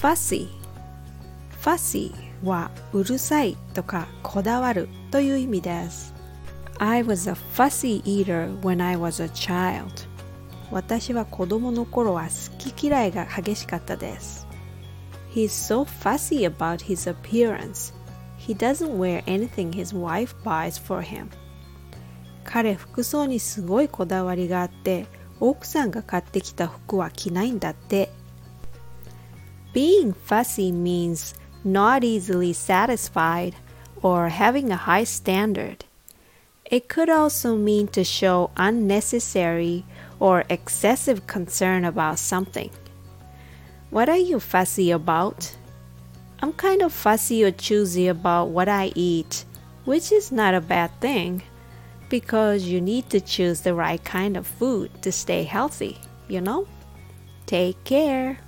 fussy fussy はうるさいとかこだわるという意味です I was a fussy eater when I was a child 私は子供の頃は好き嫌いが激しかったです He's so fussy about his appearance He doesn't wear anything his wife buys for him 彼服装にすごいこだわりがあって奥さんが買ってきた服は着ないんだって Being fussy means not easily satisfied or having a high standard. It could also mean to show unnecessary or excessive concern about something. What are you fussy about? I'm kind of fussy or choosy about what I eat, which is not a bad thing because you need to choose the right kind of food to stay healthy, you know? Take care.